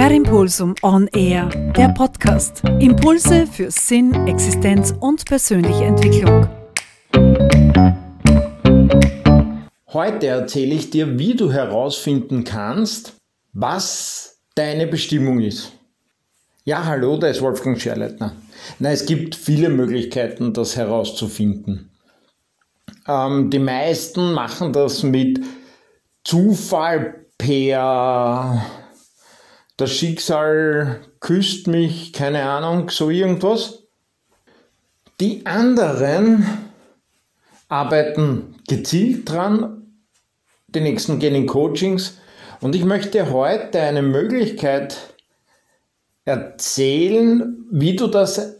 Per Impulsum On Air, der Podcast. Impulse für Sinn, Existenz und persönliche Entwicklung. Heute erzähle ich dir, wie du herausfinden kannst, was deine Bestimmung ist. Ja, hallo, da ist Wolfgang Scherleitner. Na, es gibt viele Möglichkeiten, das herauszufinden. Ähm, die meisten machen das mit Zufall per das Schicksal küsst mich, keine Ahnung, so irgendwas. Die anderen arbeiten gezielt dran, die nächsten gehen in Coachings und ich möchte heute eine Möglichkeit erzählen, wie du das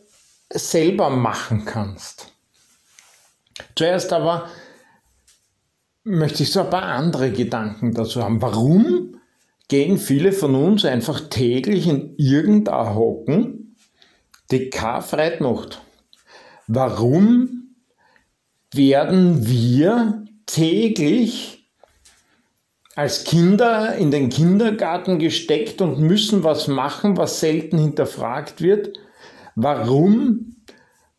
selber machen kannst. Zuerst aber möchte ich so ein paar andere Gedanken dazu haben. Warum gehen viele von uns einfach täglich in irgendein Hocken, die keine Freude macht. Warum werden wir täglich als Kinder in den Kindergarten gesteckt und müssen was machen, was selten hinterfragt wird? Warum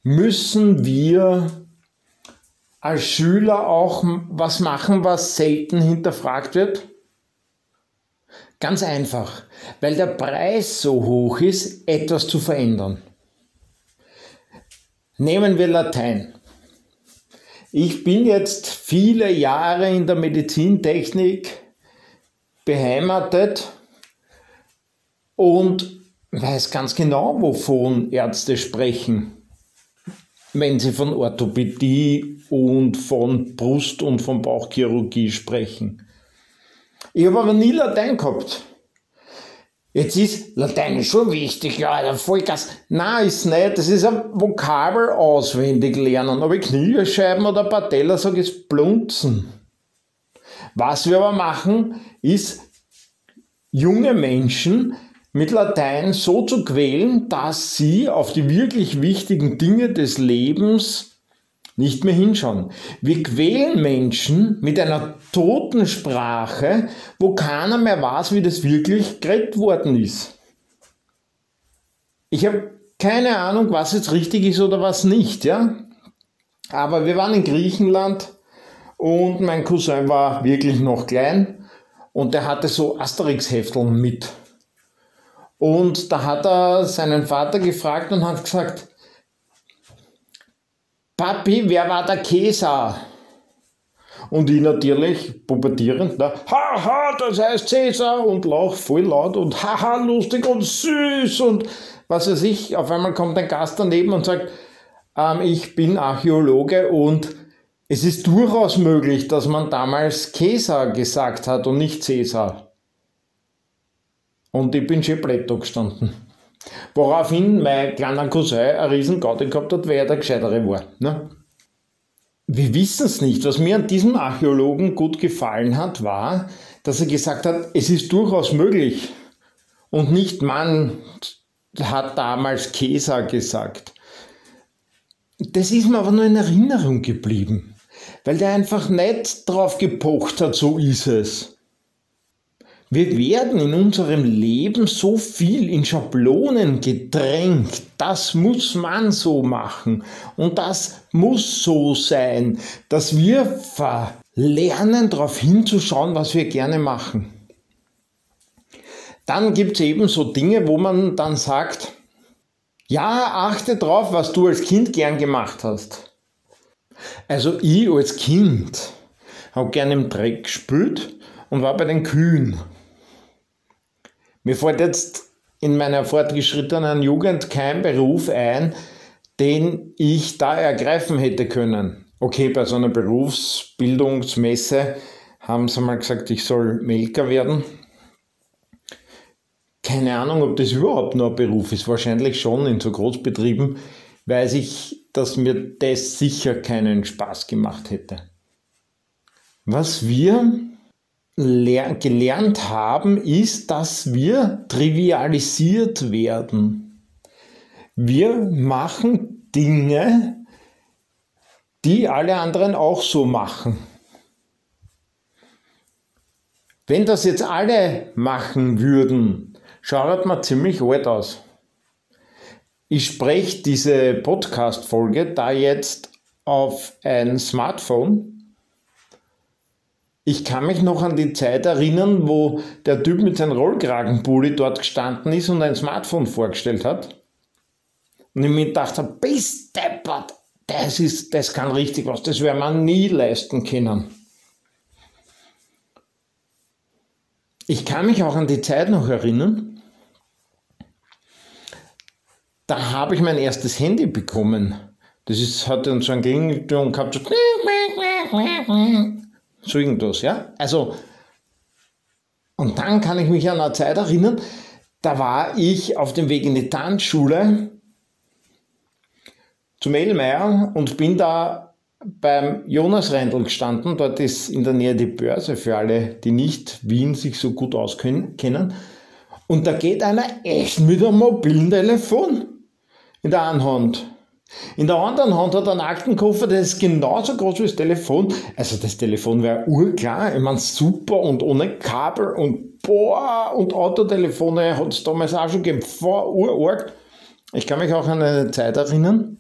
müssen wir als Schüler auch was machen, was selten hinterfragt wird? Ganz einfach, weil der Preis so hoch ist, etwas zu verändern. Nehmen wir Latein. Ich bin jetzt viele Jahre in der Medizintechnik beheimatet und weiß ganz genau, wovon Ärzte sprechen, wenn sie von Orthopädie und von Brust- und von Bauchchirurgie sprechen. Ich habe aber nie Latein gehabt. Jetzt ist Latein schon wichtig, ja, der Vollgas. Nein, ist nicht. Das ist ein Vokabel auswendig lernen. Ich Kniescheiben oder Patella sage, ist Blunzen. Was wir aber machen, ist junge Menschen mit Latein so zu quälen, dass sie auf die wirklich wichtigen Dinge des Lebens nicht mehr hinschauen. Wir quälen Menschen mit einer toten Sprache, wo keiner mehr weiß, wie das wirklich geredet worden ist. Ich habe keine Ahnung, was jetzt richtig ist oder was nicht, ja. Aber wir waren in Griechenland und mein Cousin war wirklich noch klein und der hatte so Asterix-Hefteln mit. Und da hat er seinen Vater gefragt und hat gesagt, Papi, wer war der Käser? Und ich natürlich, pubertierend, ne? haha, das heißt Cäsar und lach voll laut und haha, lustig und süß und was weiß ich. Auf einmal kommt ein Gast daneben und sagt, ähm, ich bin Archäologe und es ist durchaus möglich, dass man damals Käsar gesagt hat und nicht Cäsar. Und ich bin schon gestanden. Woraufhin mein kleiner Cousin ein riesen Gaudi gehabt hat, wer der Gescheitere war. Ne? Wir wissen es nicht. Was mir an diesem Archäologen gut gefallen hat, war, dass er gesagt hat, es ist durchaus möglich. Und nicht man hat damals Käser gesagt. Das ist mir aber nur in Erinnerung geblieben, weil der einfach nicht drauf gepocht hat, so ist es. Wir werden in unserem Leben so viel in Schablonen gedrängt. Das muss man so machen und das muss so sein, dass wir verlernen, darauf hinzuschauen, was wir gerne machen. Dann gibt es eben so Dinge, wo man dann sagt, ja, achte drauf, was du als Kind gern gemacht hast. Also ich als Kind habe gerne im Dreck gespült und war bei den Kühen. Mir fällt jetzt in meiner fortgeschrittenen Jugend kein Beruf ein, den ich da ergreifen hätte können. Okay, bei so einer Berufsbildungsmesse haben sie mal gesagt, ich soll Melker werden. Keine Ahnung, ob das überhaupt noch ein Beruf ist. Wahrscheinlich schon in so Großbetrieben weiß ich, dass mir das sicher keinen Spaß gemacht hätte. Was wir gelernt haben, ist, dass wir trivialisiert werden. Wir machen Dinge, die alle anderen auch so machen. Wenn das jetzt alle machen würden, schaut mir ziemlich alt aus. Ich spreche diese Podcast-Folge da jetzt auf ein Smartphone. Ich kann mich noch an die Zeit erinnern, wo der Typ mit seinem Rollkragenpulli dort gestanden ist und ein Smartphone vorgestellt hat. Und ich mir gedacht habe, bist deppert, das, ist, das kann richtig was, das werden wir nie leisten können. Ich kann mich auch an die Zeit noch erinnern, da habe ich mein erstes Handy bekommen. Das ist, hat dann so ein Klingelton gehabt, so, so irgendwas, ja. Also, und dann kann ich mich an eine Zeit erinnern, da war ich auf dem Weg in die Tanzschule zum Elmeier und bin da beim Jonas Reindl gestanden. Dort ist in der Nähe die Börse für alle, die nicht Wien sich so gut auskennen. Und da geht einer echt mit einem mobilen Telefon in der einen Hand. In der anderen Hand hat er einen Aktenkoffer, der ist genauso groß wie das Telefon. Also das Telefon wäre urklar, ich meine super und ohne Kabel und boah und Autotelefone hat es damals auch schon gegeben, vor urorg. Ich kann mich auch an eine Zeit erinnern,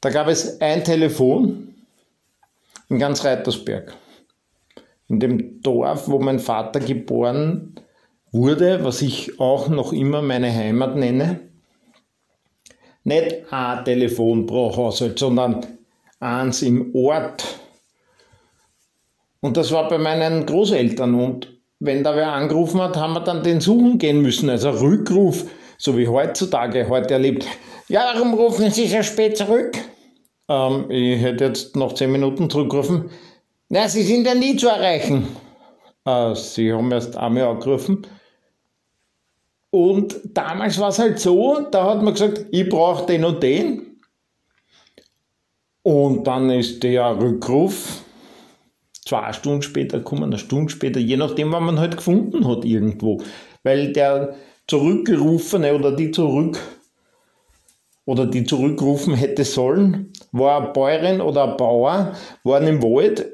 da gab es ein Telefon in ganz Reitersberg. In dem Dorf, wo mein Vater geboren wurde, was ich auch noch immer meine Heimat nenne. Nicht ein Telefon pro Haushalt, sondern eins im Ort. Und das war bei meinen Großeltern. Und wenn da wer angerufen hat, haben wir dann den suchen gehen müssen. Also Rückruf, so wie heutzutage heute erlebt. Ja, warum rufen Sie so spät zurück? Ähm, ich hätte jetzt noch zehn Minuten zurückgerufen. Na, Sie sind ja nie zu erreichen. Äh, Sie haben erst einmal angerufen. Und damals war es halt so, da hat man gesagt, ich brauche den und den. Und dann ist der Rückruf zwei Stunden später gekommen, eine Stunde später, je nachdem, was man halt gefunden hat irgendwo. Weil der Zurückgerufene oder die zurück oder die zurückrufen hätte sollen, war eine Bäuerin oder ein Bauer, waren im Wald.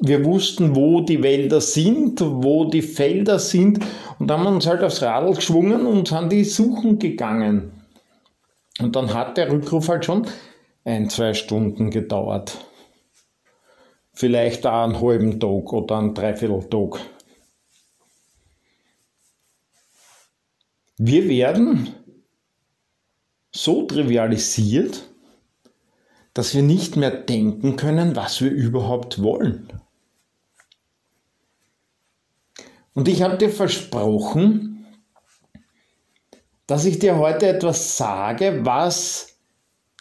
Wir wussten, wo die Wälder sind, wo die Felder sind und haben uns halt aufs Radl geschwungen und sind die suchen gegangen. Und dann hat der Rückruf halt schon ein, zwei Stunden gedauert. Vielleicht auch einen halben Tag oder einen Dreivierteltag. Wir werden so trivialisiert, dass wir nicht mehr denken können, was wir überhaupt wollen. Und ich habe dir versprochen, dass ich dir heute etwas sage, was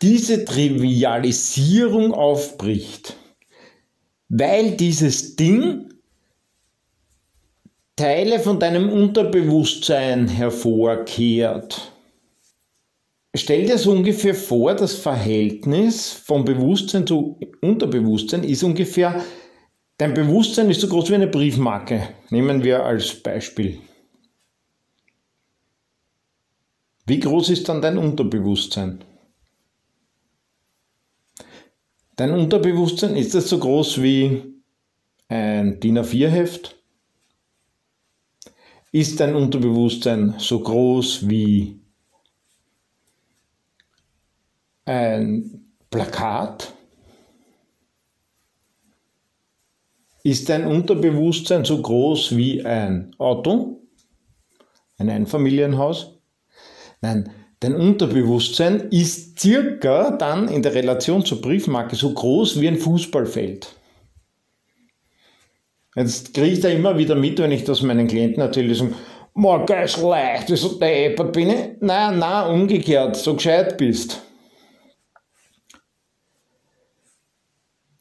diese Trivialisierung aufbricht. Weil dieses Ding Teile von deinem Unterbewusstsein hervorkehrt. Stell dir so ungefähr vor, das Verhältnis vom Bewusstsein zu Unterbewusstsein ist ungefähr, dein Bewusstsein ist so groß wie eine Briefmarke. Nehmen wir als Beispiel. Wie groß ist dann dein Unterbewusstsein? Dein Unterbewusstsein ist es so groß wie ein DIN A4-Heft? Ist dein Unterbewusstsein so groß wie ein Plakat? Ist dein Unterbewusstsein so groß wie ein Auto? Ein Einfamilienhaus? Nein, dein Unterbewusstsein ist circa dann in der Relation zur Briefmarke so groß wie ein Fußballfeld. Jetzt kriege ich da immer wieder mit, wenn ich das meinen Klienten erzähle, die sagen, Morgen ist leicht, wieso deppert bin ich? Nein, nein, umgekehrt, so gescheit bist.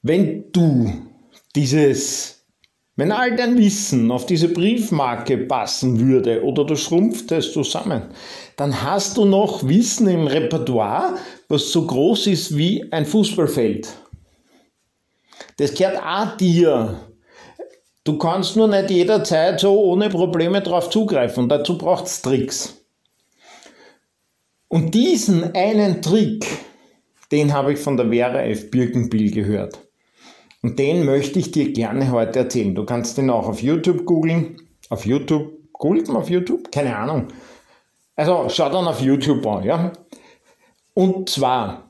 Wenn du dieses, wenn all dein Wissen auf diese Briefmarke passen würde oder du schrumpft es zusammen, dann hast du noch Wissen im Repertoire, was so groß ist wie ein Fußballfeld. Das gehört auch dir. Du kannst nur nicht jederzeit so ohne Probleme darauf zugreifen. Dazu braucht es Tricks. Und diesen einen Trick, den habe ich von der Vera F. Birkenbill gehört. Und den möchte ich dir gerne heute erzählen. Du kannst den auch auf YouTube googeln. Auf YouTube Googelt man auf YouTube? Keine Ahnung. Also schau dann auf YouTube an, ja. Und zwar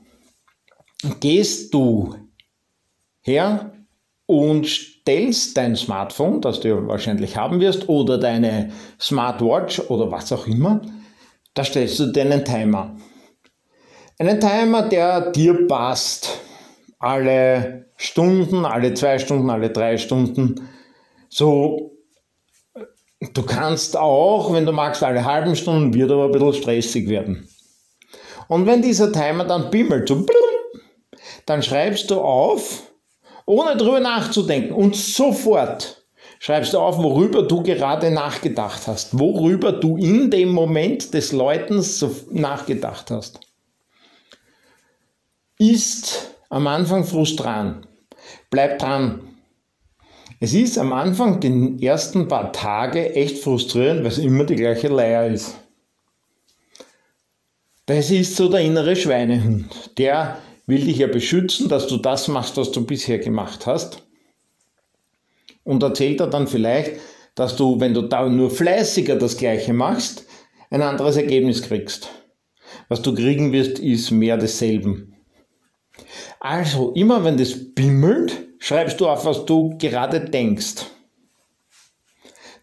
gehst du her und stellst dein Smartphone, das du wahrscheinlich haben wirst, oder deine Smartwatch oder was auch immer, da stellst du dir einen Timer. Einen Timer, der dir passt. Alle Stunden, alle zwei Stunden, alle drei Stunden. So, du kannst auch, wenn du magst, alle halben Stunden, wird aber ein bisschen stressig werden. Und wenn dieser Timer dann bimmelt, so dann schreibst du auf, ohne drüber nachzudenken und sofort schreibst du auf, worüber du gerade nachgedacht hast, worüber du in dem Moment des Läutens nachgedacht hast. Ist am Anfang frustrant. Bleib dran. Es ist am Anfang, den ersten paar Tage, echt frustrierend, weil es immer die gleiche Leier ist. Das ist so der innere Schweinehund. Der will dich ja beschützen, dass du das machst, was du bisher gemacht hast. Und erzählt er dann vielleicht, dass du, wenn du da nur fleißiger das Gleiche machst, ein anderes Ergebnis kriegst. Was du kriegen wirst, ist mehr desselben. Also, immer wenn das bimmelt, schreibst du auf, was du gerade denkst.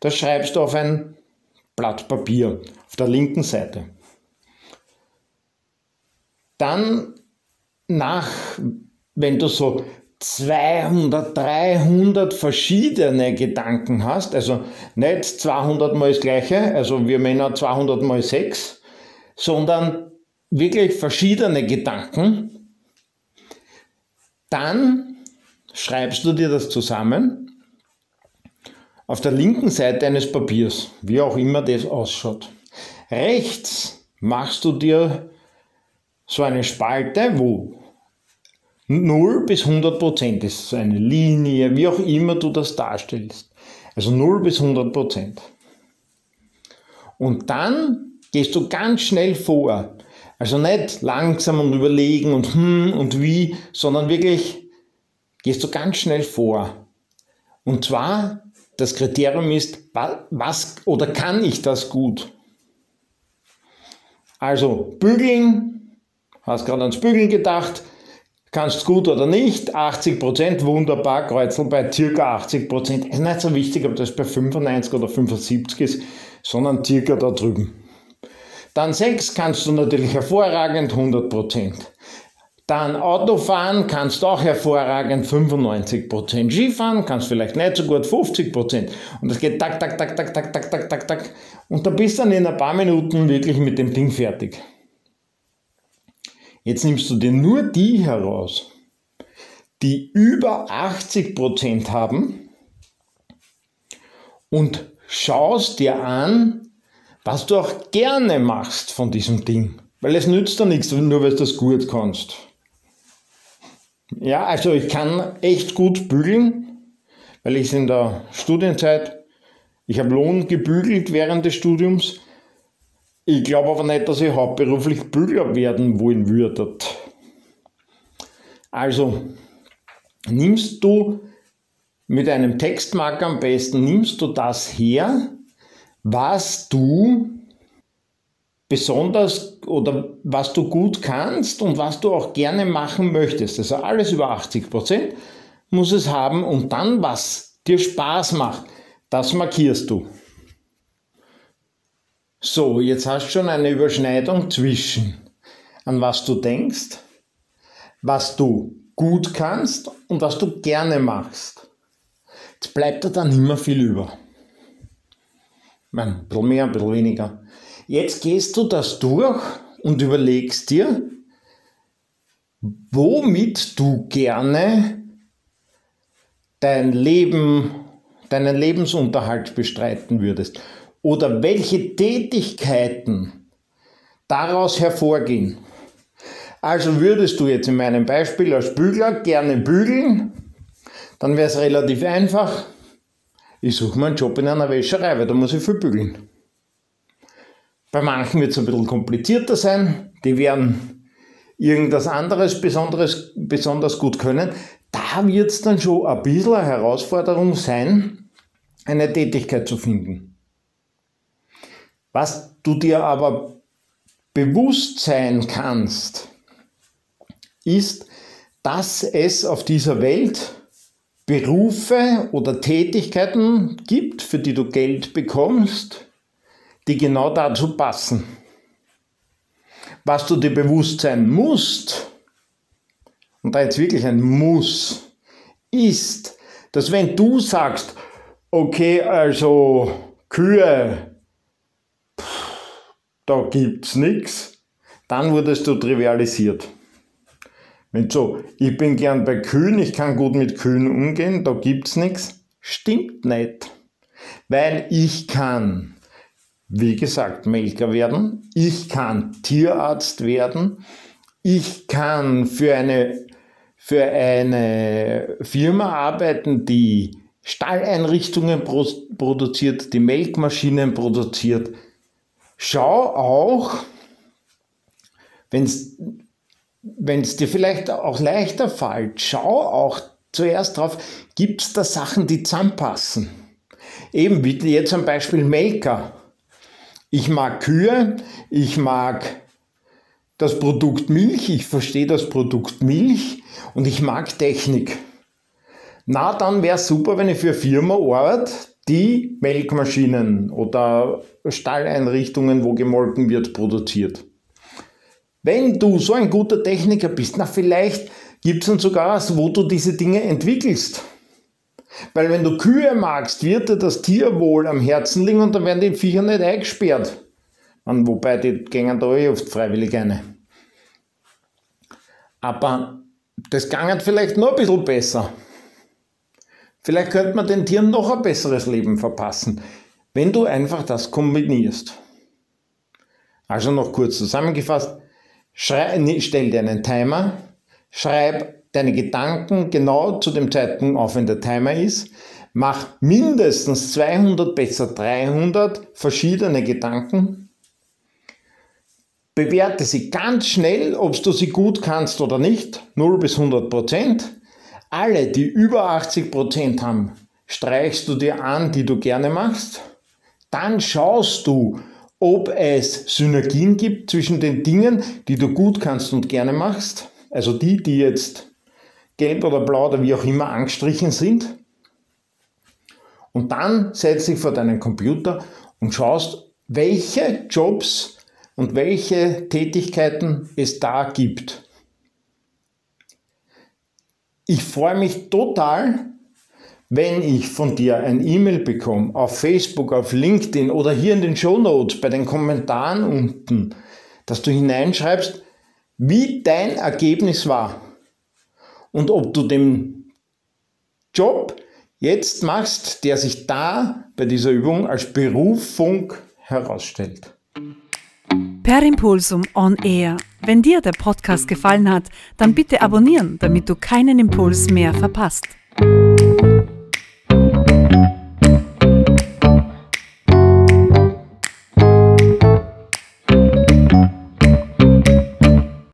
Das schreibst du auf ein Blatt Papier auf der linken Seite. Dann nach, wenn du so 200, 300 verschiedene Gedanken hast, also nicht 200 mal das gleiche, also wir Männer 200 mal 6, sondern wirklich verschiedene Gedanken, dann schreibst du dir das zusammen auf der linken Seite eines Papiers, wie auch immer das ausschaut. Rechts machst du dir so eine Spalte, wo 0 bis 100 Prozent ist, so eine Linie, wie auch immer du das darstellst. Also 0 bis 100 Prozent. Und dann gehst du ganz schnell vor. Also nicht langsam und überlegen und hm und wie, sondern wirklich gehst du ganz schnell vor. Und zwar, das Kriterium ist, was oder kann ich das gut? Also bügeln, Hast gerade ans Bügeln gedacht, kannst gut oder nicht, 80% wunderbar, Kreuzel bei circa 80%. Ist nicht so wichtig, ob das bei 95 oder 75 ist, sondern circa da drüben. Dann 6 kannst du natürlich hervorragend 100%. Dann Autofahren kannst du auch hervorragend 95%. Skifahren kannst vielleicht nicht so gut 50%. Und das geht tak, tak, tak, tak, tak, tak, tak, tak, tak. Und da bist du dann in ein paar Minuten wirklich mit dem Ding fertig. Jetzt nimmst du dir nur die heraus, die über 80% haben und schaust dir an, was du auch gerne machst von diesem Ding. Weil es nützt dir nichts, nur weil du das gut kannst. Ja, also ich kann echt gut bügeln, weil ich in der Studienzeit, ich habe Lohn gebügelt während des Studiums ich glaube aber nicht, dass ich hauptberuflich Bügler werden wollen würde. Also, nimmst du mit einem Textmarker am besten, nimmst du das her, was du besonders oder was du gut kannst und was du auch gerne machen möchtest. Also alles über 80 Prozent muss es haben und dann, was dir Spaß macht, das markierst du. So, jetzt hast du schon eine Überschneidung zwischen an was du denkst, was du gut kannst und was du gerne machst. Jetzt bleibt da dann immer viel über. Ein bisschen mehr, ein bisschen weniger. Jetzt gehst du das durch und überlegst dir, womit du gerne dein Leben, deinen Lebensunterhalt bestreiten würdest oder welche Tätigkeiten daraus hervorgehen. Also würdest du jetzt in meinem Beispiel als Bügler gerne bügeln, dann wäre es relativ einfach. Ich suche mir einen Job in einer Wäscherei, weil da muss ich viel bügeln. Bei manchen wird es ein bisschen komplizierter sein, die werden irgendwas anderes Besonderes, besonders gut können. Da wird es dann schon ein bisschen eine Herausforderung sein, eine Tätigkeit zu finden. Was du dir aber bewusst sein kannst, ist, dass es auf dieser Welt Berufe oder Tätigkeiten gibt, für die du Geld bekommst, die genau dazu passen. Was du dir bewusst sein musst, und da jetzt wirklich ein Muss, ist, dass wenn du sagst, okay, also Kühe, pff, da gibt's nichts, dann wurdest du trivialisiert. Wenn so, ich bin gern bei Kühen, ich kann gut mit Kühen umgehen, da gibt's nichts, stimmt nicht. Weil ich kann, wie gesagt, Melker werden, ich kann Tierarzt werden, ich kann für eine, für eine Firma arbeiten, die Stalleinrichtungen produziert, die Melkmaschinen produziert. Schau auch, wenn es dir vielleicht auch leichter fällt, schau auch zuerst drauf, gibt es da Sachen, die zusammenpassen. Eben wie jetzt zum Beispiel Melker. Ich mag Kühe, ich mag das Produkt Milch, ich verstehe das Produkt Milch und ich mag Technik. Na, dann wäre es super, wenn ich für eine Firma arbeite, die Melkmaschinen oder Stalleinrichtungen, wo gemolken wird, produziert. Wenn du so ein guter Techniker bist, na vielleicht gibt es dann sogar was, wo du diese Dinge entwickelst. Weil wenn du Kühe magst, wird dir das Tierwohl am Herzen liegen und dann werden die Viecher nicht eingesperrt. Und wobei die gehen da eh oft freiwillig eine. Aber das ging vielleicht noch ein bisschen besser. Vielleicht könnte man den Tieren noch ein besseres Leben verpassen, wenn du einfach das kombinierst. Also noch kurz zusammengefasst, schrei, stell dir einen Timer, schreib deine Gedanken genau zu dem Zeitpunkt auf, wenn der Timer ist, mach mindestens 200, besser 300 verschiedene Gedanken, bewerte sie ganz schnell, ob du sie gut kannst oder nicht, 0 bis 100 Prozent, alle, die über 80% haben, streichst du dir an, die du gerne machst. Dann schaust du, ob es Synergien gibt zwischen den Dingen, die du gut kannst und gerne machst. Also die, die jetzt gelb oder blau oder wie auch immer angestrichen sind. Und dann setzt dich vor deinen Computer und schaust, welche Jobs und welche Tätigkeiten es da gibt. Ich freue mich total, wenn ich von dir ein E-Mail bekomme, auf Facebook, auf LinkedIn oder hier in den Show Notes bei den Kommentaren unten, dass du hineinschreibst, wie dein Ergebnis war und ob du den Job jetzt machst, der sich da bei dieser Übung als Berufung herausstellt. Per Impulsum on Air. Wenn dir der Podcast gefallen hat, dann bitte abonnieren, damit du keinen Impuls mehr verpasst.